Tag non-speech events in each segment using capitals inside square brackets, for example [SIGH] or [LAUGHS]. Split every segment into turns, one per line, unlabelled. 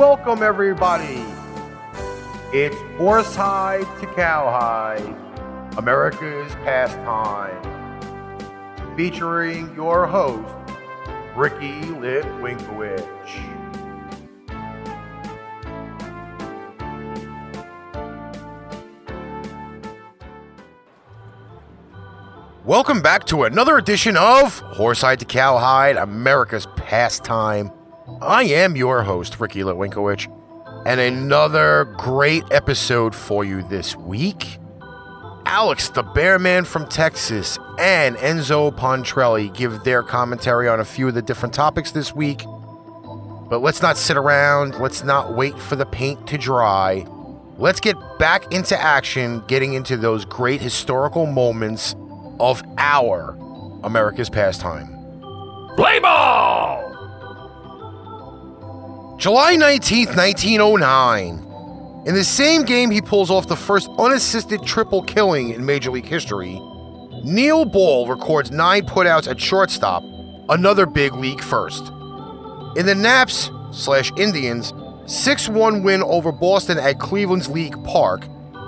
welcome everybody. It's Horsehide to Cowhide, America's pastime, featuring your host, Ricky Litwinkowicz. Welcome back to another edition of Horsehide to Cowhide, America's pastime. I am your host, Ricky Litwinkowicz, and another great episode for you this week. Alex, the Bear Man from Texas, and Enzo Pontrelli give their commentary on a few of the different topics this week. But let's not sit around. Let's not wait for the paint to dry. Let's get back into action, getting into those great historical moments of our America's pastime.
Play ball!
July 19th, 1909. In the same game, he pulls off the first unassisted triple killing in Major League history. Neal Ball records nine putouts at shortstop, another big league first. In the Naps slash Indians 6 1 win over Boston at Cleveland's League Park,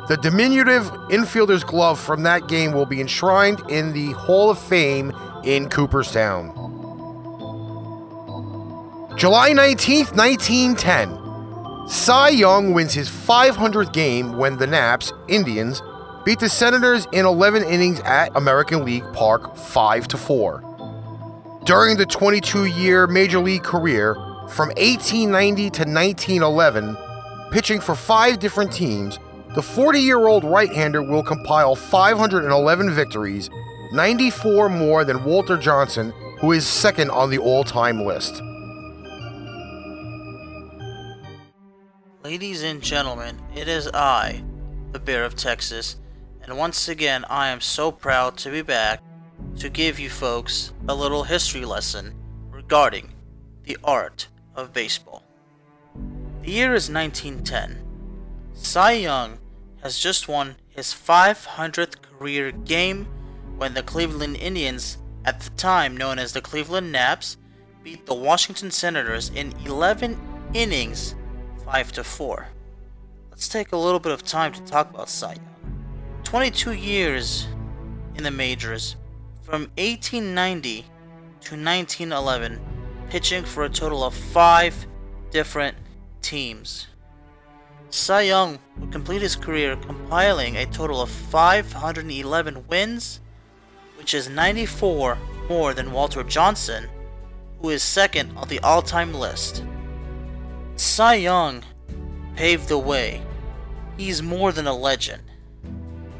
the diminutive infielder's glove from that game will be enshrined in the Hall of Fame in Cooperstown. July 19th, 1910. Cy Young wins his 500th game when the Naps, Indians, beat the Senators in 11 innings at American League Park 5 to 4. During the 22-year Major League career, from 1890 to 1911, pitching for five different teams, the 40 year old right hander will compile 511 victories, 94 more than Walter Johnson, who is second on the all time list.
Ladies and gentlemen, it is I, the Bear of Texas, and once again I am so proud to be back to give you folks a little history lesson regarding the art of baseball. The year is 1910. Cy Young has just won his 500th career game when the Cleveland Indians, at the time known as the Cleveland Naps, beat the Washington Senators in 11 innings 5 to 4. Let's take a little bit of time to talk about Cy Young. 22 years in the majors, from 1890 to 1911, pitching for a total of five different teams. Cy Young would complete his career compiling a total of 511 wins, which is 94 more than Walter Johnson, who is second on the all time list. Cy Young paved the way. He's more than a legend.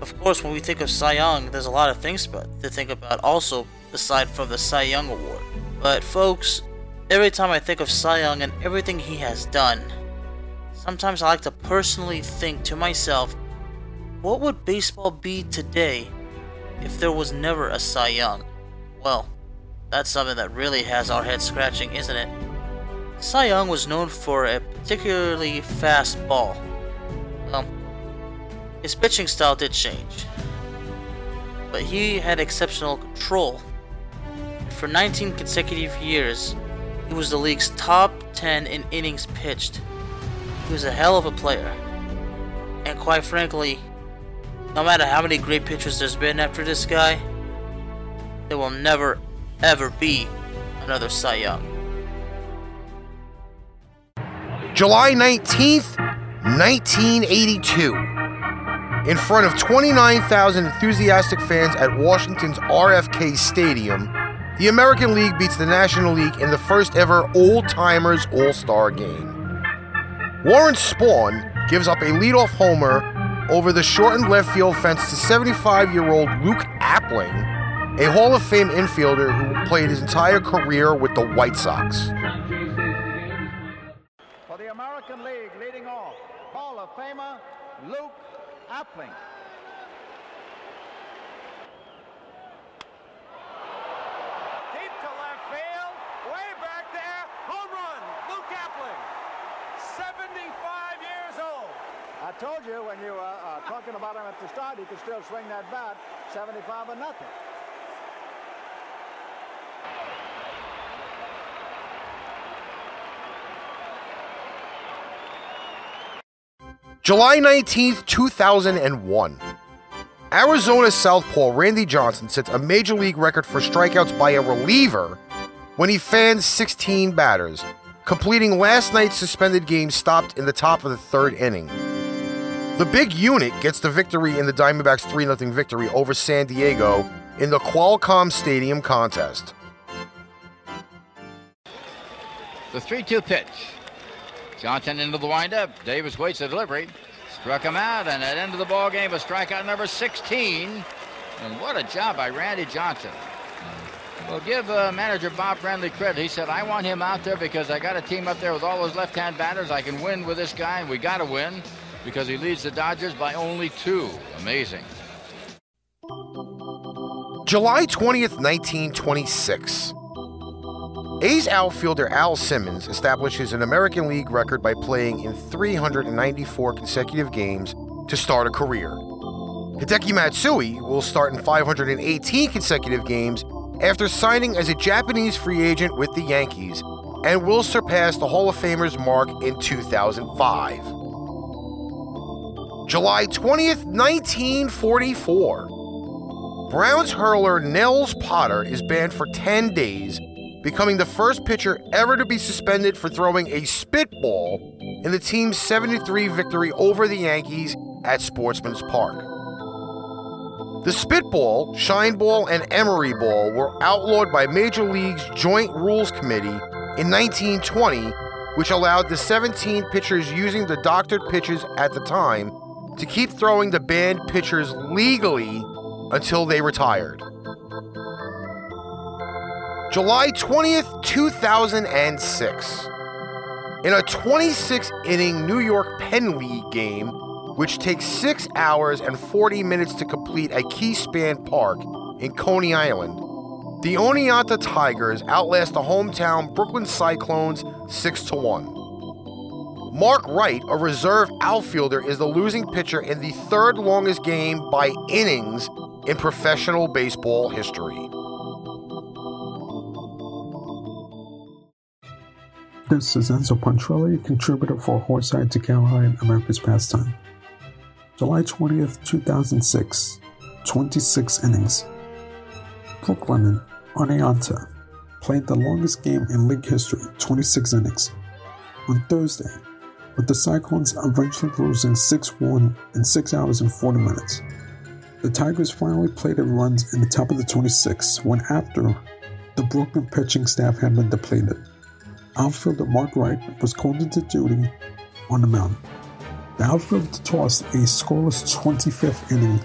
Of course, when we think of Cy Young, there's a lot of things to think about also aside from the Cy Young Award. But folks, every time I think of Cy Young and everything he has done, Sometimes I like to personally think to myself, what would baseball be today if there was never a Cy Young? Well, that's something that really has our heads scratching, isn't it? Cy Young was known for a particularly fast ball. Well, his pitching style did change, but he had exceptional control. For 19 consecutive years, he was the league's top 10 in innings pitched. He was a hell of a player. And quite frankly, no matter how many great pitchers there's been after this guy, there will never, ever be another Cy Young.
July 19th, 1982. In front of 29,000 enthusiastic fans at Washington's RFK Stadium, the American League beats the National League in the first ever Old Timers All Star game. Warren Spahn gives up a leadoff homer over the shortened left field fence to 75 year old Luke Appling, a Hall of Fame infielder who played his entire career with the White Sox.
Of Famer Luke Appling.
Deep to left field, way back there, home run, Luke Appling. 75 years old.
I told you when you were uh, talking about him at the start, he could still swing that bat 75 or nothing.
July 19th, 2001. Arizona Southpaw Randy Johnson sets a major league record for strikeouts by a reliever when he fans 16 batters, completing last night's suspended game stopped in the top of the third inning. The big unit gets the victory in the Diamondbacks 3 0 victory over San Diego in the Qualcomm Stadium contest.
The 3 2 pitch. Johnson into the windup. Davis waits the delivery. Struck him out, and at end of the ball game, a strikeout number 16. And what a job by Randy Johnson. Well, give uh, manager Bob Brenly credit. He said, I want him out there because I got a team up there with all those left-hand batters. I can win with this guy, and we got to win because he leads the Dodgers by only two. Amazing.
July 20th, 1926. A's outfielder Al Simmons establishes an American League record by playing in 394 consecutive games to start a career. Hideki Matsui will start in 518 consecutive games after signing as a Japanese free agent with the Yankees and will surpass the Hall of Famers mark in 2005. July 20th, 1944. Browns hurler Nels Potter is banned for 10 days becoming the first pitcher ever to be suspended for throwing a spitball in the team's 73 victory over the Yankees at Sportsman's Park. The spitball, shine ball, and emery ball were outlawed by Major League's Joint Rules Committee in 1920, which allowed the 17 pitchers using the doctored pitches at the time to keep throwing the banned pitchers legally until they retired. July 20th, 2006. In a 26 inning New York Penn League game, which takes 6 hours and 40 minutes to complete at Keyspan Park in Coney Island, the Oneonta Tigers outlast the hometown Brooklyn Cyclones 6 1. Mark Wright, a reserve outfielder, is the losing pitcher in the third longest game by innings in professional baseball history.
This is Enzo Pontrelli, contributor for Horsehide to Cowhide, America's Pastime. July 20th, 2006, 26 innings. Brooklyn Oneonta played the longest game in league history, 26 innings, on Thursday, with the Cyclones eventually losing 6 1 in 6 hours and 40 minutes. The Tigers finally played their runs in the top of the 26 when after the Brooklyn pitching staff had been depleted. Outfielder Mark Wright was called into duty on the mound. The outfielder tossed a scoreless 25th inning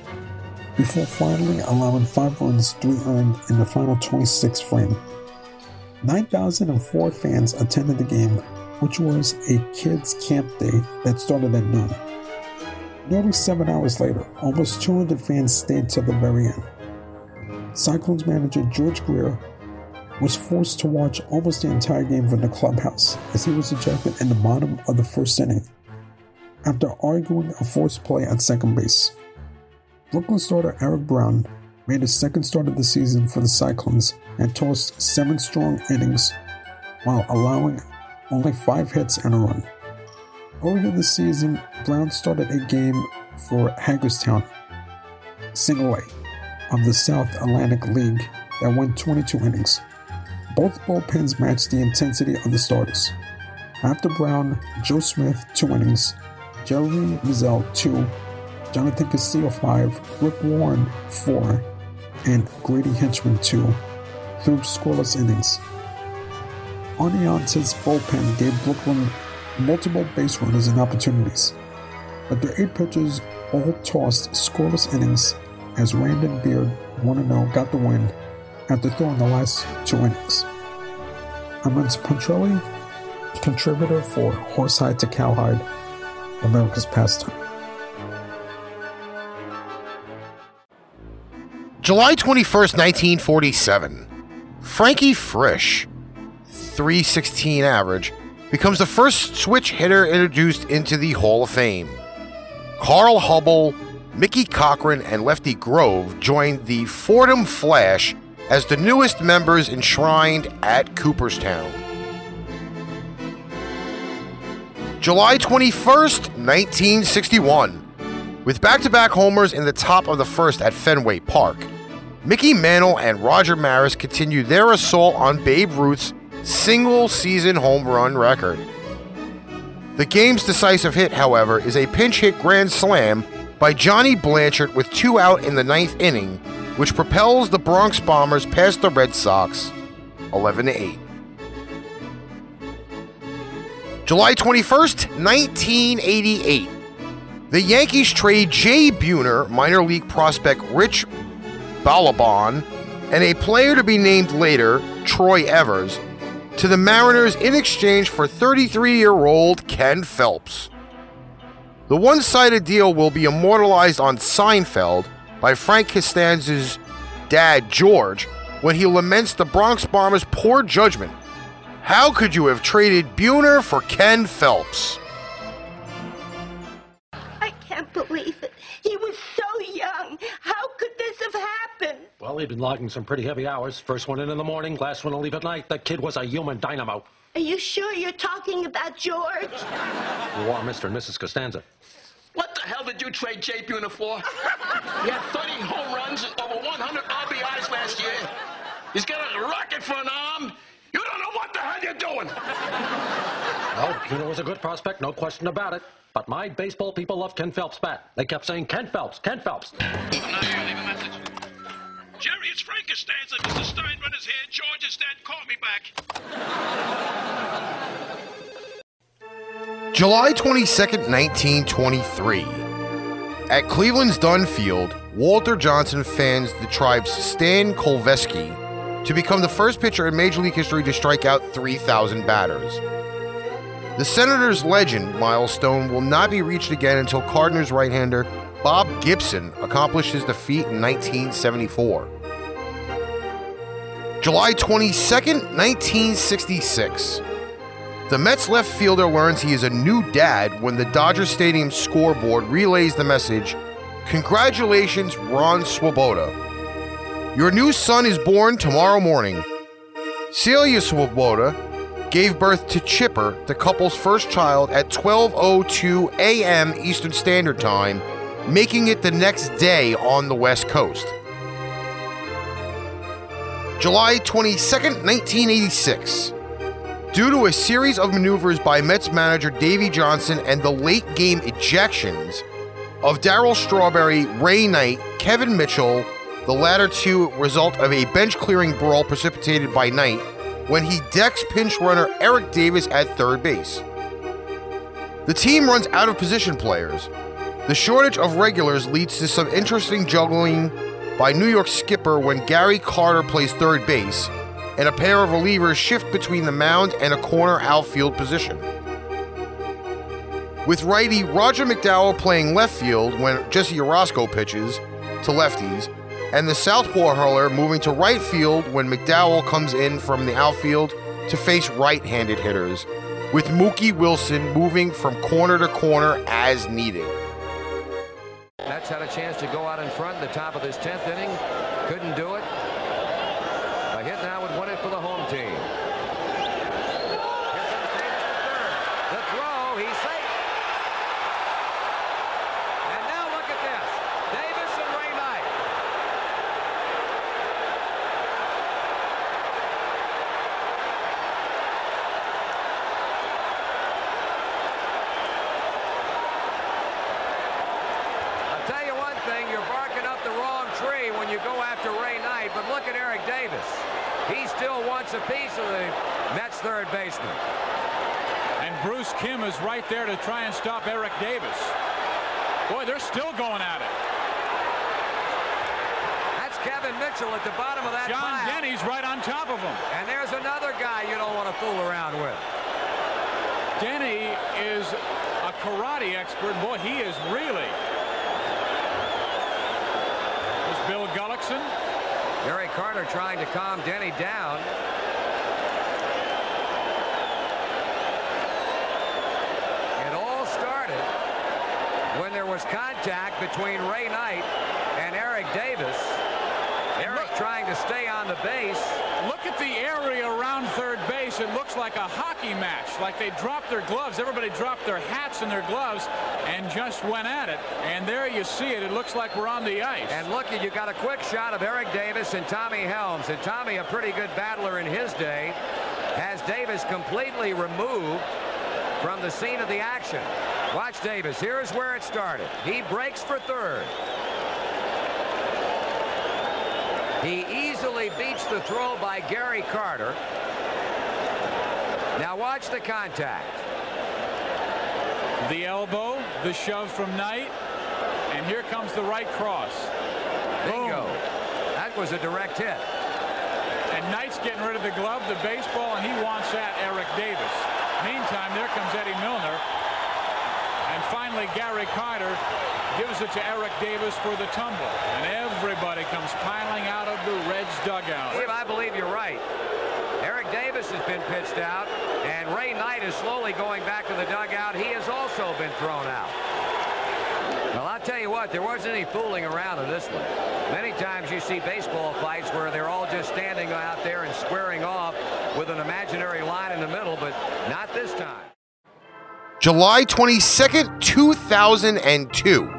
before finally allowing five runs, three earned in the final 26th frame. 9,004 fans attended the game, which was a kids' camp day that started at noon. Nearly seven hours later, almost 200 fans stayed till the very end. Cyclones manager George Greer was forced to watch almost the entire game from the clubhouse as he was ejected in the bottom of the first inning after arguing a forced play at second base. Brooklyn starter Eric Brown made his second start of the season for the Cyclones and tossed seven strong innings while allowing only five hits and a run. Earlier this season, Brown started a game for Hagerstown, single A, of the South Atlantic League that went 22 innings. Both bullpens matched the intensity of the starters. After Brown, Joe Smith, two innings, Jeremy Mazel, two, Jonathan Castillo, five, Rick Warren, four, and Grady Hinchman, two, through scoreless innings. Oneonta's bullpen gave Brooklyn multiple base runners and opportunities, but their eight pitchers all tossed scoreless innings as Randon Beard, 1 0, got the win after throwing the last two innings. I'm Enzo Pontrelli, contributor for Horsehide to Cowhide, America's Pastime.
July 21st, 1947. Frankie Frisch, 316 average, becomes the first switch hitter introduced into the Hall of Fame. Carl Hubbell, Mickey Cochrane, and Lefty Grove joined the Fordham Flash as the newest members enshrined at Cooperstown. July 21st, 1961. With back to back homers in the top of the first at Fenway Park, Mickey Mantle and Roger Maris continued their assault on Babe Ruth's single season home run record. The game's decisive hit, however, is a pinch hit grand slam by Johnny Blanchard with two out in the ninth inning, which propels the Bronx Bombers past the Red Sox 11 8. July 21st, 1988. The Yankees trade Jay Buhner, minor league prospect Rich Balabon, and a player to be named later, Troy Evers, to the Mariners in exchange for 33 year old Ken Phelps. The one sided deal will be immortalized on Seinfeld by Frank Costanza's dad, George, when he laments the Bronx Bombers' poor judgment. How could you have traded Buhner for Ken Phelps?
I can't believe it. He was so young. How could this have happened?
Well, he'd been logging some pretty heavy hours. First one in in the morning, last one to leave at night. That kid was a human dynamo.
Are you sure you're talking about George?
You are Mr. and Mrs. Costanza.
What the hell did you trade Jay Buhner for? he had 30 home runs and over 100 RBIs last year. He's got a rocket for an arm. You don't know what the hell you're doing.
Well, Buhner was a good prospect, no question about it. But my baseball people love Ken Phelps' bat. They kept saying, Ken Phelps, Ken Phelps.
Now here, leave a message. Jerry, it's Frank Costanza. Mr. Steinbrenner's here. George is dead. Call me back.
July 22nd, 1923. At Cleveland's Dunn Field, Walter Johnson fans the tribe's Stan Coveleski to become the first pitcher in Major League history to strike out 3,000 batters. The Senators' legend milestone will not be reached again until Cardinals right-hander Bob Gibson accomplished his defeat in 1974. July 22nd, 1966. The Mets left fielder learns he is a new dad when the Dodger Stadium scoreboard relays the message Congratulations, Ron Swoboda. Your new son is born tomorrow morning. Celia Swoboda gave birth to Chipper, the couple's first child, at 12:02 a.m. Eastern Standard Time, making it the next day on the West Coast. July 22nd, 1986. Due to a series of maneuvers by Mets manager Davey Johnson and the late game ejections of Darryl Strawberry, Ray Knight, Kevin Mitchell, the latter two result of a bench clearing brawl precipitated by Knight when he decks pinch runner Eric Davis at third base. The team runs out of position players. The shortage of regulars leads to some interesting juggling by New York skipper when Gary Carter plays third base and a pair of relievers shift between the mound and a corner outfield position. With righty Roger McDowell playing left field when Jesse Orosco pitches to lefties, and the southpaw hurler moving to right field when McDowell comes in from the outfield to face right-handed hitters, with Mookie Wilson moving from corner to corner as needed.
Mets had a chance to go out in front in the top of this 10th inning. Couldn't do it. A hit now would win it for the home team. The throw, he's safe. And now look at this. Davis and Ray Knight. I'll tell you one thing, you're barking up the wrong tree when you go after Ray Knight, but look at Eric Davis. He wants a piece of the Mets third baseman.
And Bruce Kim is right there to try and stop Eric Davis. Boy, they're still going at it.
That's Kevin Mitchell at the bottom of that
John
pile.
Denny's right on top of him.
And there's another guy you don't want to fool around with.
Denny is a karate expert. Boy, he is really. There's Bill Gullickson.
Gary Carter trying to calm Denny down. It all started when there was contact between Ray Knight and Eric Davis. Eric trying to stay on the base.
Look at the area around third base. It looks like a hockey match, like they dropped their gloves. Everybody dropped their hats and their gloves and just went at it. And there you see it. It looks like we're on the ice.
And look, you got a quick shot of Eric Davis and Tommy Helms. And Tommy, a pretty good battler in his day, has Davis completely removed from the scene of the action. Watch Davis. Here's where it started. He breaks for third. He easily beats the throw by Gary Carter. Now watch the contact.
The elbow, the shove from Knight, and here comes the right cross.
Bingo. That was a direct hit.
And Knight's getting rid of the glove, the baseball, and he wants that Eric Davis. Meantime, there comes Eddie Milner. And finally, Gary Carter gives it to Eric Davis for the tumble. And everybody comes piling out of the Reds dugout.
Steve, I believe you're right. Eric Davis has been pitched out, and Ray Knight is slowly going back to the dugout. He has also been thrown out. Well, I'll tell you what, there wasn't any fooling around in this one. Many times you see baseball fights where they're all just standing out there and squaring off with an imaginary line in the middle, but not this time.
July 22nd, 2002.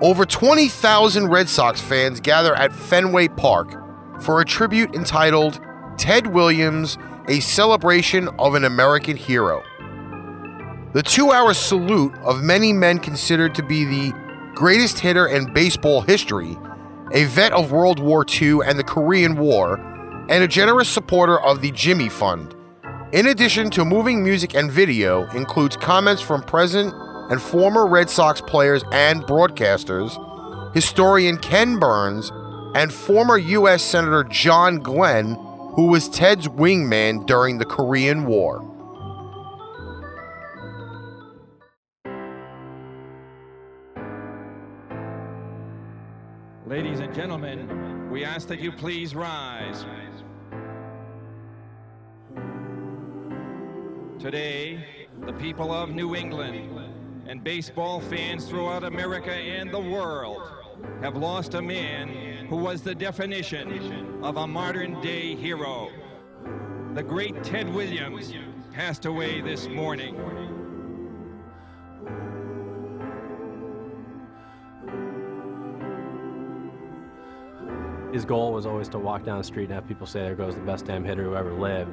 Over 20,000 Red Sox fans gather at Fenway Park for a tribute entitled Ted Williams, a celebration of an American hero. The two hour salute of many men considered to be the greatest hitter in baseball history, a vet of World War II and the Korean War, and a generous supporter of the Jimmy Fund. In addition to moving music and video, includes comments from present and former Red Sox players and broadcasters, historian Ken Burns, and former U.S. Senator John Glenn, who was Ted's wingman during the Korean War.
Ladies and gentlemen, we ask that you please rise. Today, the people of New England and baseball fans throughout America and the world have lost a man who was the definition of a modern day hero. The great Ted Williams passed away this morning.
his goal was always to walk down the street and have people say, there goes the best damn hitter who ever lived.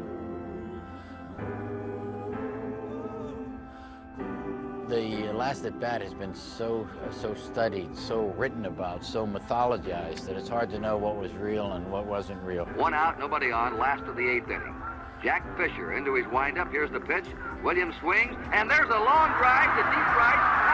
Last at bat has been so so studied, so written about, so mythologized that it's hard to know what was real and what wasn't real.
One out, nobody on, last of the eighth inning. Jack Fisher into his windup. Here's the pitch. Williams swings, and there's a long drive to deep right.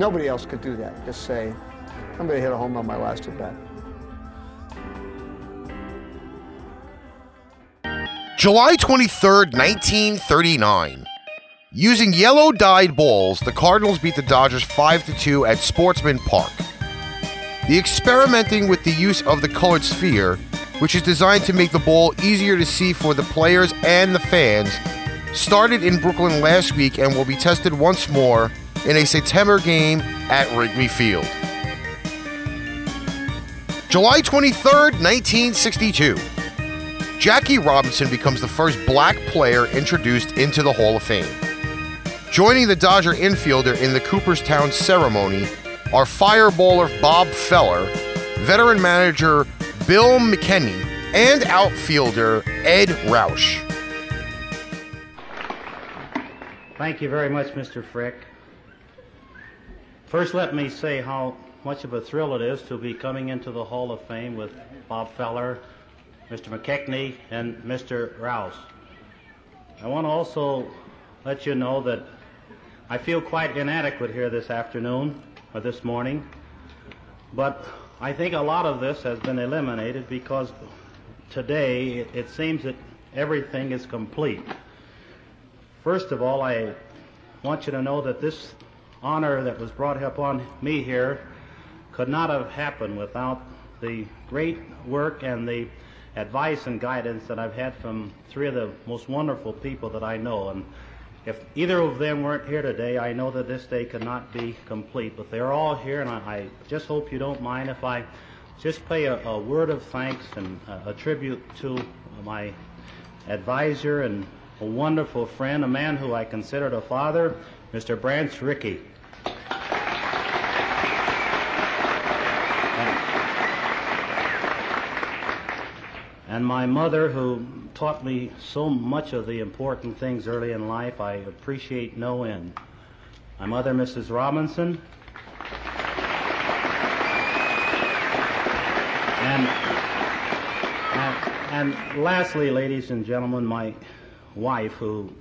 Nobody else could do that. Just say, I'm going to hit a home run my last at bat.
July 23rd, 1939. Using yellow dyed balls, the Cardinals beat the Dodgers 5 2 at Sportsman Park. The experimenting with the use of the colored sphere, which is designed to make the ball easier to see for the players and the fans, started in Brooklyn last week and will be tested once more in a September game at Wrigley Field. July 23, 1962. Jackie Robinson becomes the first black player introduced into the Hall of Fame. Joining the Dodger infielder in the Cooperstown ceremony are fireballer Bob Feller, veteran manager Bill McKechnie, and outfielder Ed Roush.
Thank you very much, Mr. Frick. First, let me say how much of a thrill it is to be coming into the Hall of Fame with Bob Feller, Mr. McKechnie, and Mr. Rouse. I want to also let you know that I feel quite inadequate here this afternoon or this morning, but I think a lot of this has been eliminated because today it, it seems that everything is complete. First of all, I want you to know that this honor that was brought upon me here could not have happened without the great work and the advice and guidance that I've had from three of the most wonderful people that I know. And if either of them weren't here today, I know that this day could not be complete. But they're all here, and I, I just hope you don't mind if I just pay a, a word of thanks and a, a tribute to my advisor and a wonderful friend, a man who I considered a father, Mr. Branch Rickey. And my mother, who taught me so much of the important things early in life, I appreciate no end. My mother, Mrs. Robinson, and, and, and lastly, ladies and gentlemen, my wife, who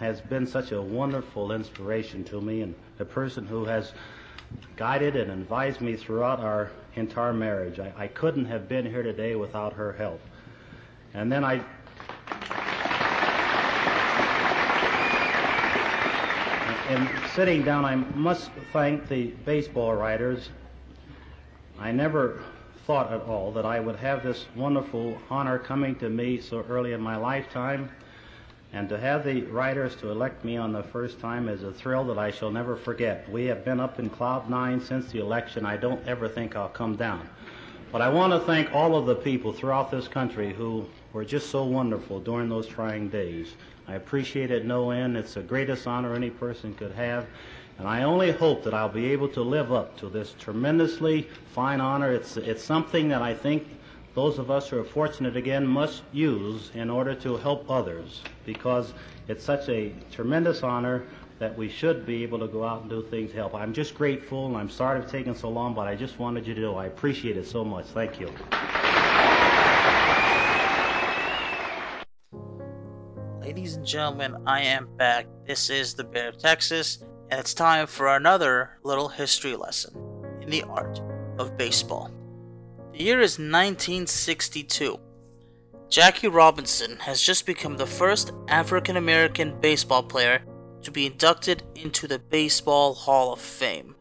has been such a wonderful inspiration to me and a person who has guided and advised me throughout our entire marriage. I, I couldn't have been here today without her help. And then I. In sitting down, I must thank the baseball writers. I never thought at all that I would have this wonderful honor coming to me so early in my lifetime. And to have the writers to elect me on the first time is a thrill that I shall never forget. We have been up in cloud nine since the election. I don't ever think I'll come down. But I want to thank all of the people throughout this country who were just so wonderful during those trying days. I appreciate it no end. It's the greatest honor any person could have. And I only hope that I'll be able to live up to this tremendously fine honor. It's, it's something that I think those of us who are fortunate again must use in order to help others because it's such a tremendous honor that we should be able to go out and do things to help. I'm just grateful and I'm sorry it's taken so long, but I just wanted you to know I appreciate it so much. Thank you.
Ladies and gentlemen, I am back. This is the Bear of Texas, and it's time for another little history lesson in the art of baseball. The year is 1962. Jackie Robinson has just become the first African American baseball player to be inducted into the Baseball Hall of Fame.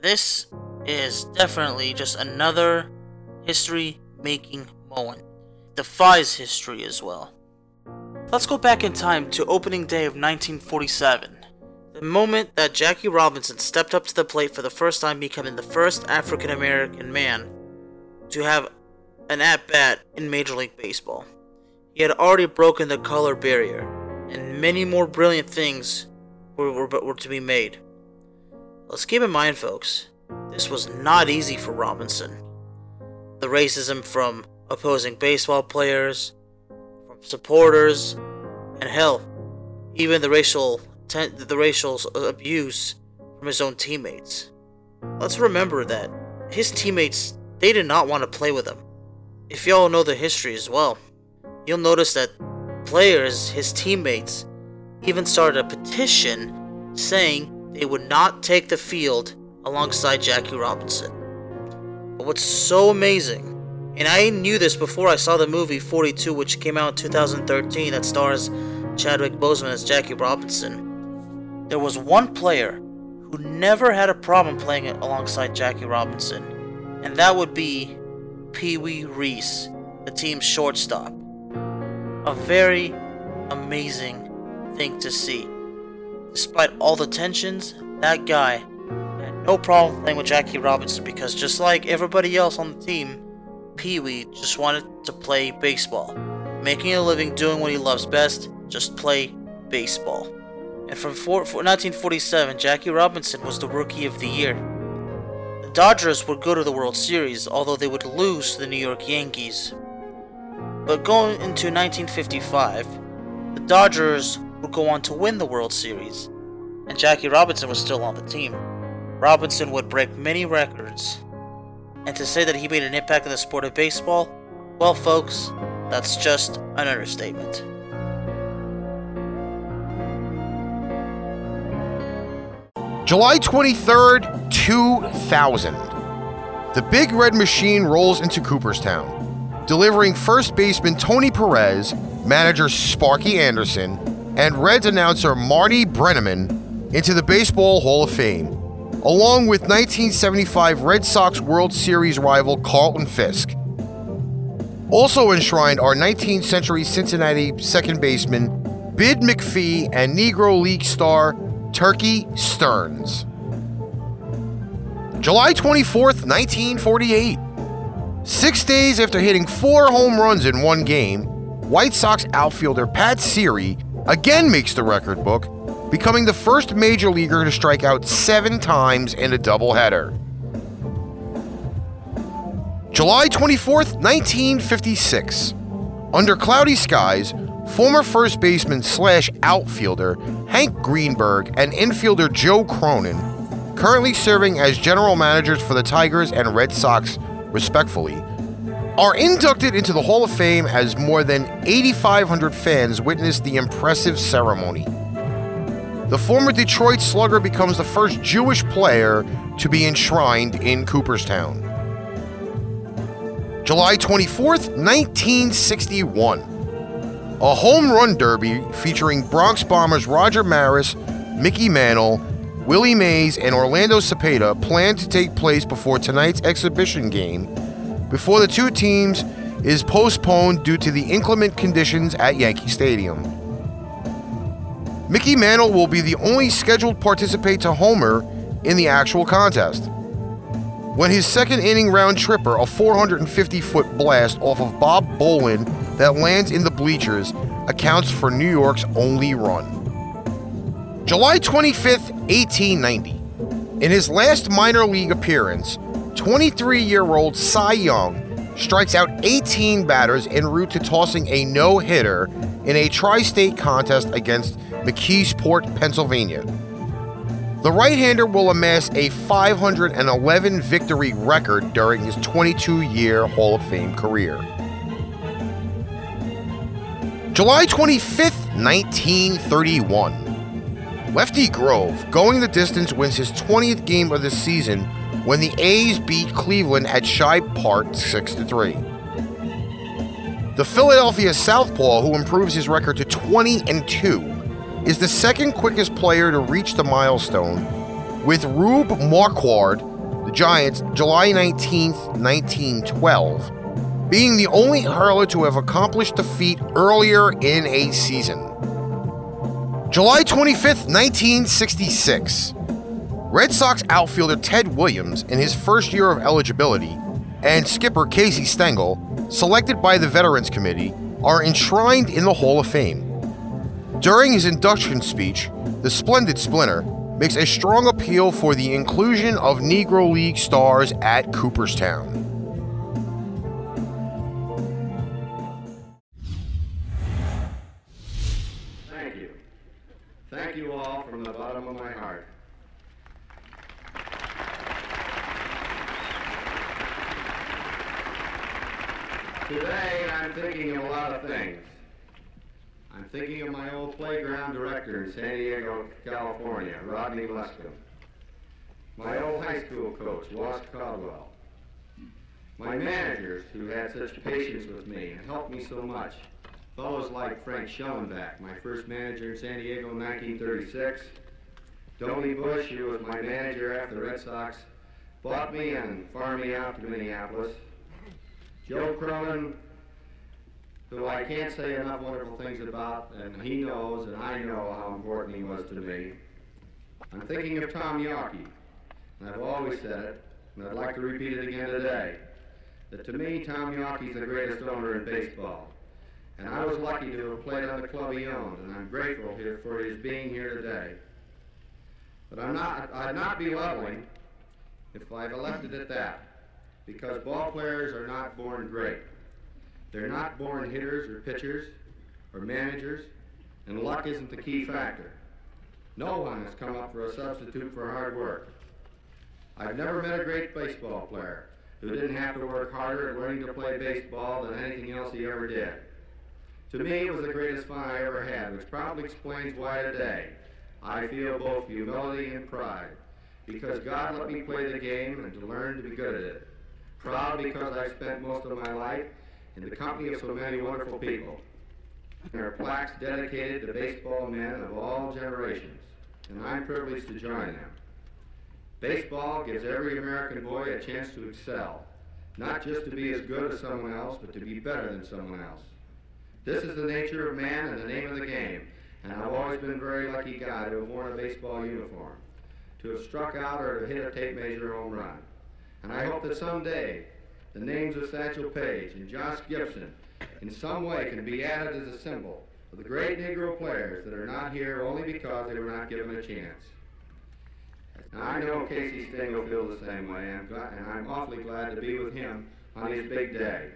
This is definitely just another history making moment. Defies history as well. Let's go back in time to opening day of 1947. The moment that Jackie Robinson stepped up to the plate for the first time, becoming the first African American man to have an at bat in Major League Baseball. He had already broken the color barrier, and many more brilliant things were, were, were to be made. Let's keep in mind, folks, this was not easy for Robinson. The racism from opposing baseball players, from supporters, and hell, even the racial the racial uh, abuse from his own teammates. Let's remember that his teammates they did not want to play with him. If y'all know the history as well, you'll notice that players, his teammates, even started a petition saying they would not take the field alongside Jackie Robinson. But what's so amazing, and I knew this before I saw the movie 42, which came out in 2013, that stars Chadwick Boseman as Jackie Robinson. There was one player who never had a problem playing alongside Jackie Robinson, and that would be Pee Wee Reese, the team's shortstop. A very amazing thing to see. Despite all the tensions, that guy had no problem playing with Jackie Robinson because just like everybody else on the team, Pee Wee just wanted to play baseball. Making a living doing what he loves best, just play baseball. And from 1947, Jackie Robinson was the Rookie of the Year. The Dodgers would go to the World Series, although they would lose to the New York Yankees. But going into 1955, the Dodgers would go on to win the World Series, and Jackie Robinson was still on the team. Robinson would break many records, and to say that he made an impact in the sport of baseball, well, folks, that's just an understatement.
July 23rd, 2000. The Big Red Machine rolls into Cooperstown, delivering first baseman Tony Perez, manager Sparky Anderson, and Reds announcer Marty Brennaman into the Baseball Hall of Fame, along with 1975 Red Sox World Series rival Carlton Fisk. Also enshrined are 19th century Cincinnati second baseman Bid McPhee and Negro League star Turkey Stearnes. July 24th, 1948. Six days after hitting four home runs in one game, White Sox outfielder Pat Seerey again makes the record book, becoming the first major leaguer to strike out seven times in a doubleheader. July 24th, 1956. Under cloudy skies, former first baseman slash outfielder Hank Greenberg and infielder Joe Cronin, currently serving as general managers for the Tigers and Red Sox, respectfully, are inducted into the Hall of Fame as more than 8,500 fans witnessed the impressive ceremony. The former Detroit Slugger becomes the first Jewish player to be enshrined in Cooperstown. July 24th, 1961. A home run derby featuring Bronx Bombers Roger Maris, Mickey Mantle, Willie Mays, and Orlando Cepeda planned to take place before tonight's exhibition game before the two teams is postponed due to the inclement conditions at Yankee Stadium. Mickey Mantle will be the only scheduled participant to homer in the actual contest. When his second inning round tripper, a 450 foot blast off of Bob Bolin that lands in the bleachers, accounts for New York's only run. July 25th, 1890. In his last minor league appearance, 23 year old Cy Young strikes out 18 batters en route to tossing a no hitter in a tri state contest against McKeesport, Pennsylvania. The right hander will amass a 511 victory record during his 22 year Hall of Fame career. July 25th, 1931. Lefty Grove, going the distance, wins his 20th game of the season when the A's beat Cleveland at Shibe Park 6 3. The Philadelphia Southpaw, who improves his record to 20 and 2, is the second quickest player to reach the milestone, with Rube Marquard, the Giants, July 19, 1912, being the only hurler to have accomplished the feat earlier in a season. July 25, 1966. Red Sox outfielder Ted Williams, in his first year of eligibility, and skipper Casey Stengel, selected by the Veterans Committee, are enshrined in the Hall of Fame. During his induction speech, the Splendid Splinter makes a strong appeal for the inclusion of Negro League stars at Cooperstown.
Today, I'm thinking of a lot of things. I'm thinking of my old playground director in San Diego, California, Rodney Luscomb. My old high school coach, Wos Caldwell. My managers who had such patience with me and helped me so much. Fellows like Frank Shellenback, my first manager in San Diego in 1936. Donie Bush, who was my manager after the Red Sox, bought me and farmed me out to Minneapolis. Joe Cronin, who I can't say enough wonderful things about, and he knows and I know how important he was to me. I'm thinking of Tom Yawkey, and I've always said it, and I'd like to repeat it again today, that to me, Tom Yawkey's the greatest owner in baseball. And I was lucky to have played on the club he owned, and I'm grateful here for his being here today. But I'm not, I'd not be leveling if I've left it at that, because ball players are not born great. They're not born hitters or pitchers or managers, and luck isn't the key factor. No one has come up for a substitute for hard work. I've never met a great baseball player who didn't have to work harder at learning to play baseball than anything else he ever did. To me, it was the greatest fun I ever had, which probably explains why today I feel both humility and pride, because God let me play the game and to learn to be good at it. Proud because I spent most of my life in the company of so many wonderful people. There are plaques dedicated to baseball men of all generations. and I'm privileged to join them. Baseball gives every American boy a chance to excel, not just to be as good as someone else, but to be better than someone else. This is the nature of man and the name of the game, and I've always been a very lucky guy to have worn a baseball uniform, to have struck out or to hit a tape measure home run. And I hope that someday the names of Satchel Paige and Josh Gibson in some way can be added as a symbol of the great Negro players that are not here only because they were not given a chance. Now, I know Casey Stengel feels the same way, and and I'm awfully glad to be with him on his big day.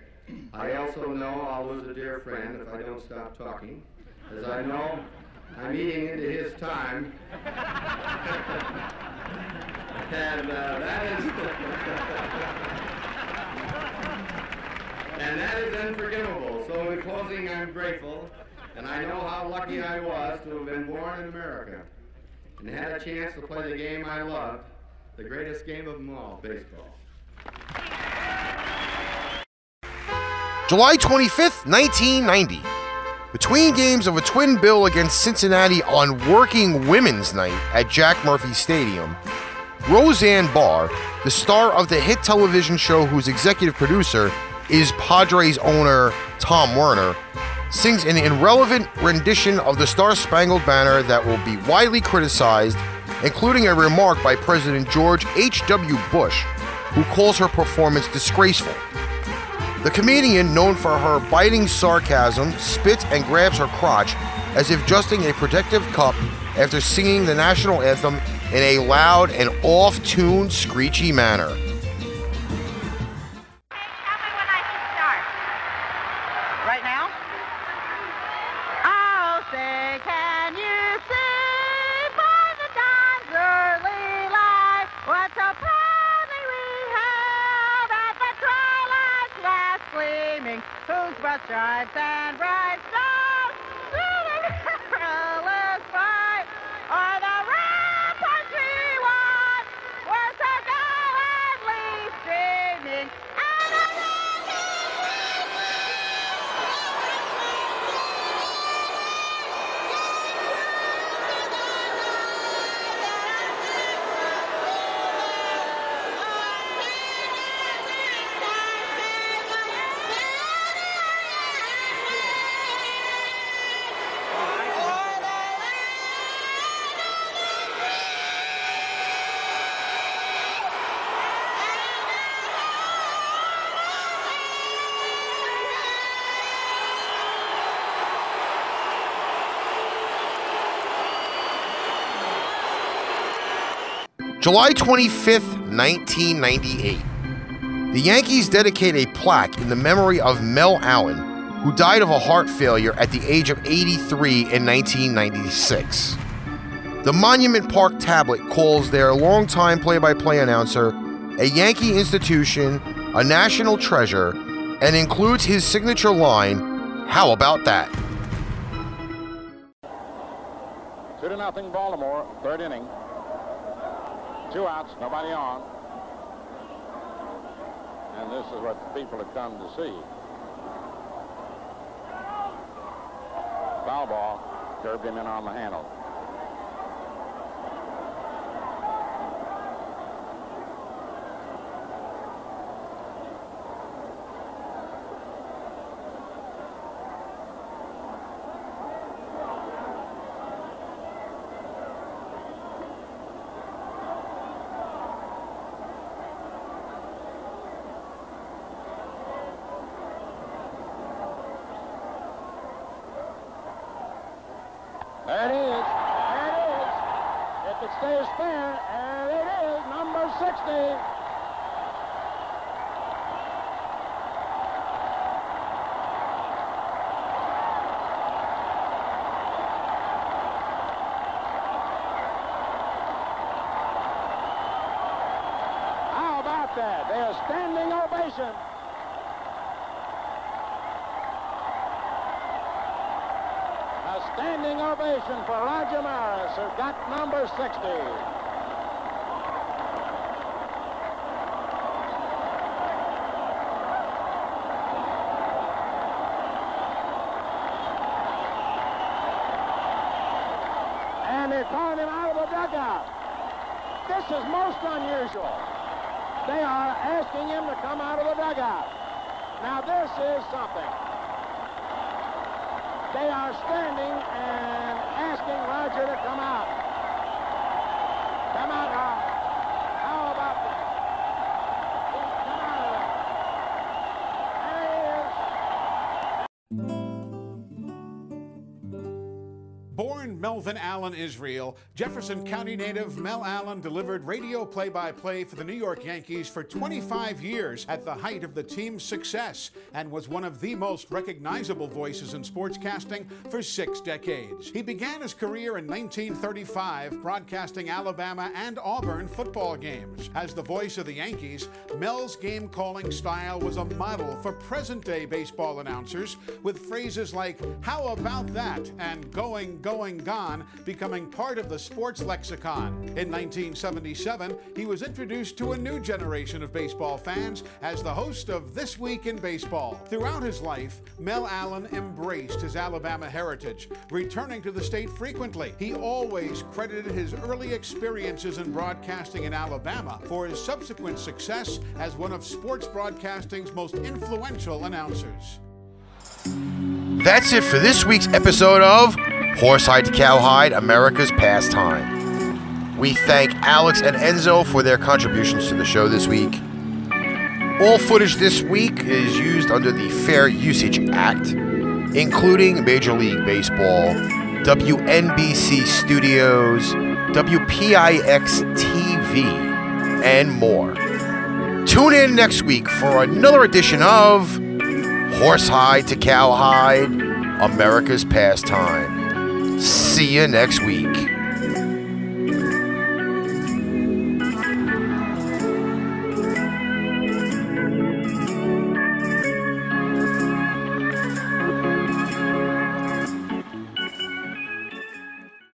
I also know I'll lose a dear friend if I don't stop talking, as I know I'm eating into his time. [LAUGHS] and uh, that is and that is unforgivable. So in closing, I'm grateful, and I know how lucky I was to have been born in America and had a chance to play the game I loved, the greatest game of them all, baseball.
July 25th, 1990. Between games of a twin bill against Cincinnati on Working Women's Night at Jack Murphy Stadium, Roseanne Barr, the star of the hit television show whose executive producer is Padres owner Tom Werner, sings an irrelevant rendition of the Star Spangled Banner that will be widely criticized, including a remark by President George H.W. Bush, who calls her performance disgraceful. The comedian, known for her biting sarcasm, spits and grabs her crotch as if adjusting a protective cup after singing the national anthem in a loud and off tune, screechy manner. July 25th, 1998. The Yankees dedicate a plaque in the memory of Mel Allen, who died of a heart failure at the age of 83 in 1996. The Monument Park tablet calls their longtime play by play announcer a Yankee institution, a national treasure, and includes his signature line, How about that?
Two to nothing, Baltimore, third inning. Two outs, nobody on. And this is what the people have come to see. Foul ball, curved him in on the handle. There it is. There it is. Stays fair, there it is, number 60. How about that? They're standing ovation. A standing ovation for Roger Maris, who got number 60. And they called him out of the dugout. This is most unusual. They are asking him to come out of the dugout. Now this is something. They are standing and asking Roger to come out. Come out, Roger. How about that? Come out of there. There he is.
Born Melvin Allen Israel, Jefferson County native Mel Allen delivered radio play by play for the New York Yankees for 25 years at the height of the team's success and was one of the most recognizable voices in sportscasting for six decades. He began his career in 1935 broadcasting Alabama and Auburn football games. As the voice of the Yankees, Mel's game calling style was a model for present day baseball announcers with phrases like, How about that? and Going, Going, Gone becoming part of the sports lexicon. In 1977, he was introduced to a new generation of baseball fans as the host of This Week in Baseball. Throughout his life, Mel Allen embraced his Alabama heritage, returning to the state frequently. He always credited his early experiences in broadcasting in Alabama for his subsequent success as one of sports broadcasting's most influential announcers.
That's it for this week's episode of Horsehide to Cowhide, America's Pastime. We thank Alex and Enzo for their contributions to the show this week. All footage this week is used under the Fair Usage Act, including Major League Baseball, WNBC Studios, WPIX TV, and more. Tune in next week for another edition of Horsehide to Cowhide, America's Pastime. See you next week.